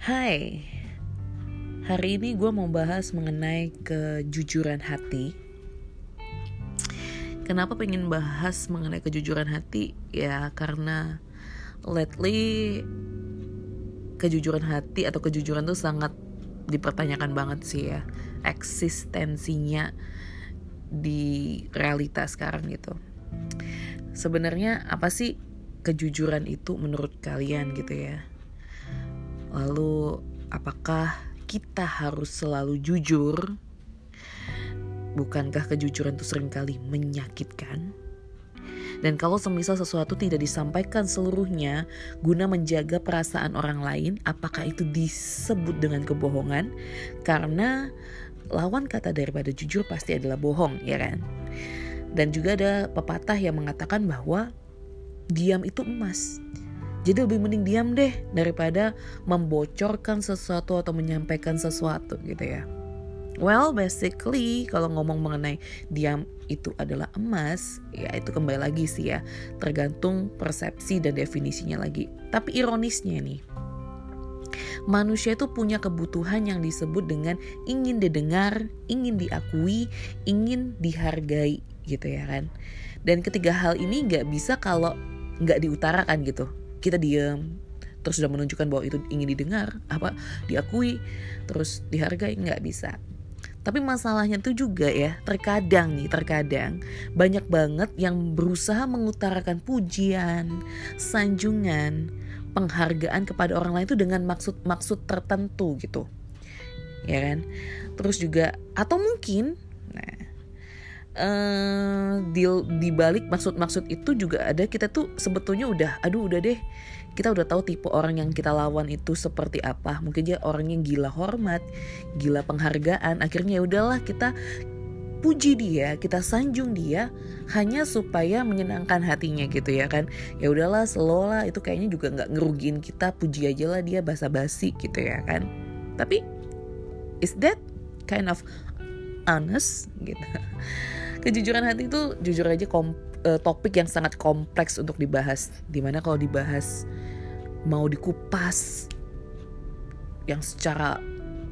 Hai, hari ini gue mau bahas mengenai kejujuran hati. Kenapa pengen bahas mengenai kejujuran hati? Ya karena lately kejujuran hati atau kejujuran tuh sangat dipertanyakan banget sih ya eksistensinya di realitas sekarang gitu. Sebenarnya apa sih kejujuran itu menurut kalian gitu ya? Lalu apakah kita harus selalu jujur? Bukankah kejujuran itu sering kali menyakitkan? Dan kalau semisal sesuatu tidak disampaikan seluruhnya guna menjaga perasaan orang lain, apakah itu disebut dengan kebohongan? Karena lawan kata daripada jujur pasti adalah bohong, ya kan? Dan juga ada pepatah yang mengatakan bahwa diam itu emas. Jadi lebih mending diam deh daripada membocorkan sesuatu atau menyampaikan sesuatu gitu ya. Well, basically kalau ngomong mengenai diam itu adalah emas, ya itu kembali lagi sih ya, tergantung persepsi dan definisinya lagi. Tapi ironisnya nih, manusia itu punya kebutuhan yang disebut dengan ingin didengar, ingin diakui, ingin dihargai gitu ya kan. Dan ketiga hal ini nggak bisa kalau nggak diutarakan gitu. Kita diam, terus sudah menunjukkan bahwa itu ingin didengar, apa diakui, terus dihargai nggak bisa. Tapi masalahnya tuh juga ya, terkadang nih, terkadang banyak banget yang berusaha mengutarakan pujian, sanjungan, penghargaan kepada orang lain itu dengan maksud-maksud tertentu gitu. Ya kan? Terus juga atau mungkin nah uh, di di balik maksud-maksud itu juga ada kita tuh sebetulnya udah aduh udah deh kita udah tahu tipe orang yang kita lawan itu seperti apa mungkin dia orang yang gila hormat gila penghargaan akhirnya ya udahlah kita puji dia, kita sanjung dia hanya supaya menyenangkan hatinya gitu ya kan. Ya udahlah, slow lah itu kayaknya juga nggak ngerugiin kita, puji aja lah dia basa-basi gitu ya kan. Tapi is that kind of honest gitu. Kejujuran hati itu jujur aja kom uh, topik yang sangat kompleks untuk dibahas. Di mana kalau dibahas mau dikupas yang secara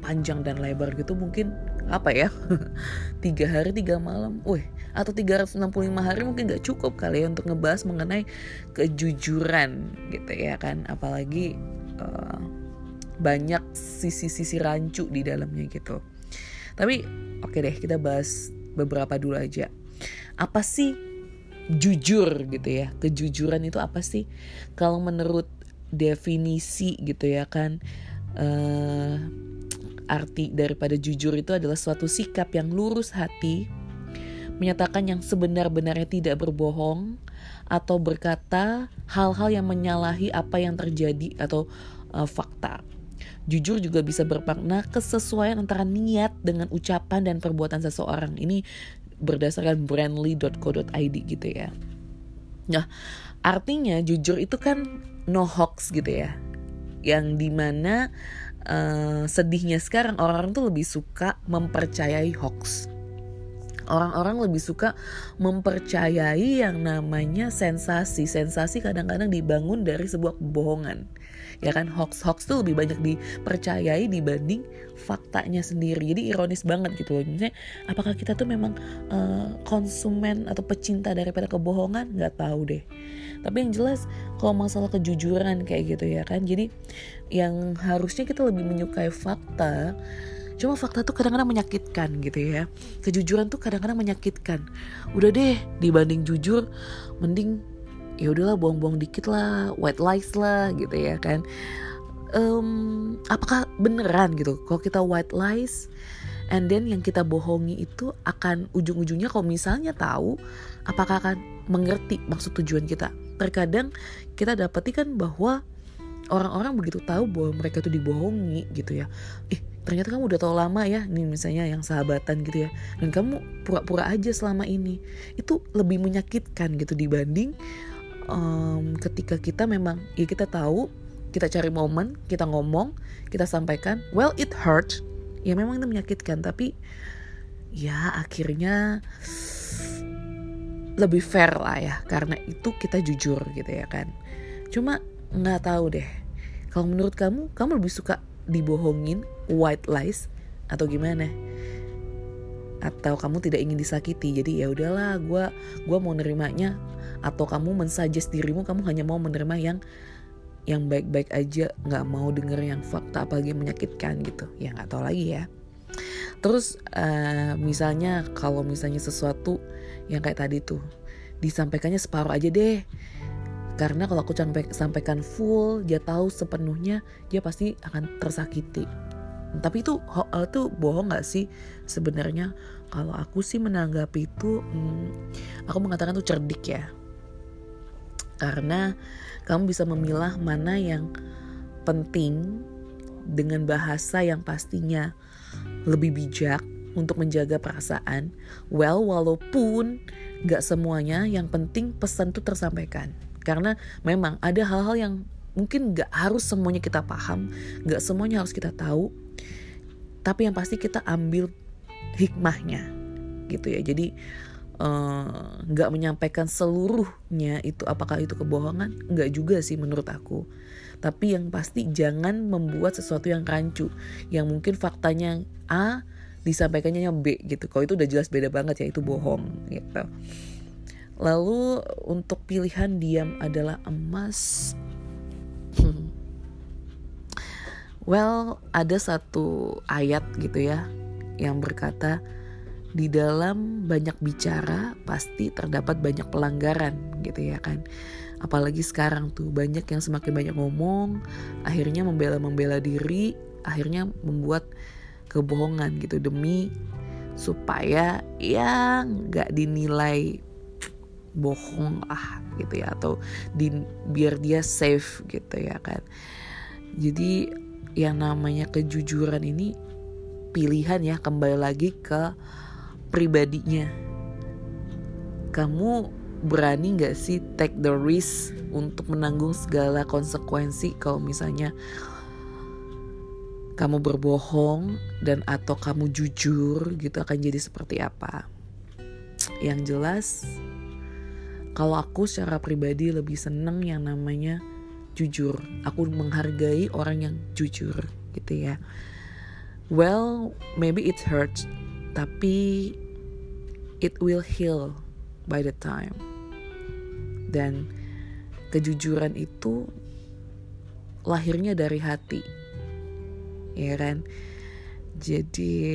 panjang dan lebar gitu mungkin apa ya? Tiga hari tiga malam, wih atau 365 hari mungkin gak cukup kali ya untuk ngebahas mengenai kejujuran gitu ya kan. Apalagi uh, banyak sisi-sisi rancu di dalamnya gitu. Tapi oke okay deh kita bahas beberapa dulu aja. Apa sih jujur gitu ya? Kejujuran itu apa sih? Kalau menurut definisi gitu ya kan uh, arti daripada jujur itu adalah suatu sikap yang lurus hati menyatakan yang sebenar-benarnya tidak berbohong atau berkata hal-hal yang menyalahi apa yang terjadi atau uh, fakta. Jujur juga bisa bermakna kesesuaian antara niat dengan ucapan dan perbuatan seseorang. Ini berdasarkan brandly.co.id gitu ya. Nah, artinya jujur itu kan no hoax gitu ya. Yang di mana uh, sedihnya sekarang orang-orang tuh lebih suka mempercayai hoax. Orang-orang lebih suka mempercayai yang namanya sensasi. Sensasi kadang-kadang dibangun dari sebuah kebohongan. Ya kan? Hoax hoax tuh lebih banyak dipercayai dibanding faktanya sendiri. Jadi ironis banget gitu loh. Maksudnya, apakah kita tuh memang uh, konsumen atau pecinta daripada kebohongan? Nggak tahu deh. Tapi yang jelas kalau masalah kejujuran kayak gitu ya kan? Jadi yang harusnya kita lebih menyukai fakta Cuma fakta tuh kadang-kadang menyakitkan gitu ya. Kejujuran tuh kadang-kadang menyakitkan. Udah deh, dibanding jujur, mending ya udahlah buang-buang dikit lah white lies lah gitu ya kan um, apakah beneran gitu kalau kita white lies and then yang kita bohongi itu akan ujung-ujungnya kalau misalnya tahu apakah akan mengerti maksud tujuan kita terkadang kita dapati kan bahwa orang-orang begitu tahu bahwa mereka tuh dibohongi gitu ya. Ih ternyata kamu udah tahu lama ya nih misalnya yang sahabatan gitu ya. Dan kamu pura-pura aja selama ini. Itu lebih menyakitkan gitu dibanding um, ketika kita memang ya kita tahu kita cari momen kita ngomong kita sampaikan well it hurt. Ya memang itu menyakitkan tapi ya akhirnya lebih fair lah ya karena itu kita jujur gitu ya kan. Cuma nggak tahu deh. Kalau menurut kamu kamu lebih suka dibohongin white lies atau gimana? Atau kamu tidak ingin disakiti? Jadi ya udahlah gue gua mau nerimanya. Atau kamu mensuggest dirimu kamu hanya mau menerima yang yang baik-baik aja. Nggak mau denger yang fakta apalagi menyakitkan gitu. Ya nggak tahu lagi ya. Terus uh, misalnya kalau misalnya sesuatu yang kayak tadi tuh disampaikannya separuh aja deh karena kalau aku sampaikan full dia tahu sepenuhnya dia pasti akan tersakiti. Tapi itu itu bohong nggak sih? Sebenarnya kalau aku sih menanggapi itu hmm, aku mengatakan tuh cerdik ya. Karena kamu bisa memilah mana yang penting dengan bahasa yang pastinya lebih bijak untuk menjaga perasaan. Well walaupun nggak semuanya yang penting pesan tuh tersampaikan karena memang ada hal-hal yang mungkin nggak harus semuanya kita paham nggak semuanya harus kita tahu tapi yang pasti kita ambil hikmahnya gitu ya. Jadi eh, nggak uh, menyampaikan seluruhnya itu apakah itu kebohongan? Nggak juga sih menurut aku. Tapi yang pasti jangan membuat sesuatu yang rancu yang mungkin faktanya A disampaikannya B gitu. Kalau itu udah jelas beda banget ya itu bohong gitu lalu untuk pilihan diam adalah emas Well, ada satu ayat gitu ya yang berkata di dalam banyak bicara pasti terdapat banyak pelanggaran gitu ya kan. Apalagi sekarang tuh banyak yang semakin banyak ngomong, akhirnya membela-membela diri, akhirnya membuat kebohongan gitu demi supaya yang nggak dinilai bohong lah gitu ya atau di, biar dia safe gitu ya kan. Jadi yang namanya kejujuran ini pilihan ya kembali lagi ke pribadinya kamu berani gak sih take the risk untuk menanggung segala konsekuensi kalau misalnya kamu berbohong dan atau kamu jujur gitu akan jadi seperti apa yang jelas kalau aku secara pribadi lebih seneng yang namanya jujur. Aku menghargai orang yang jujur gitu ya. Well maybe it hurts tapi it will heal by the time. Dan kejujuran itu lahirnya dari hati ya kan? Jadi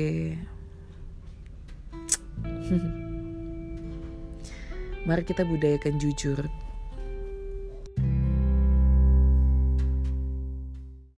mari kita budayakan jujur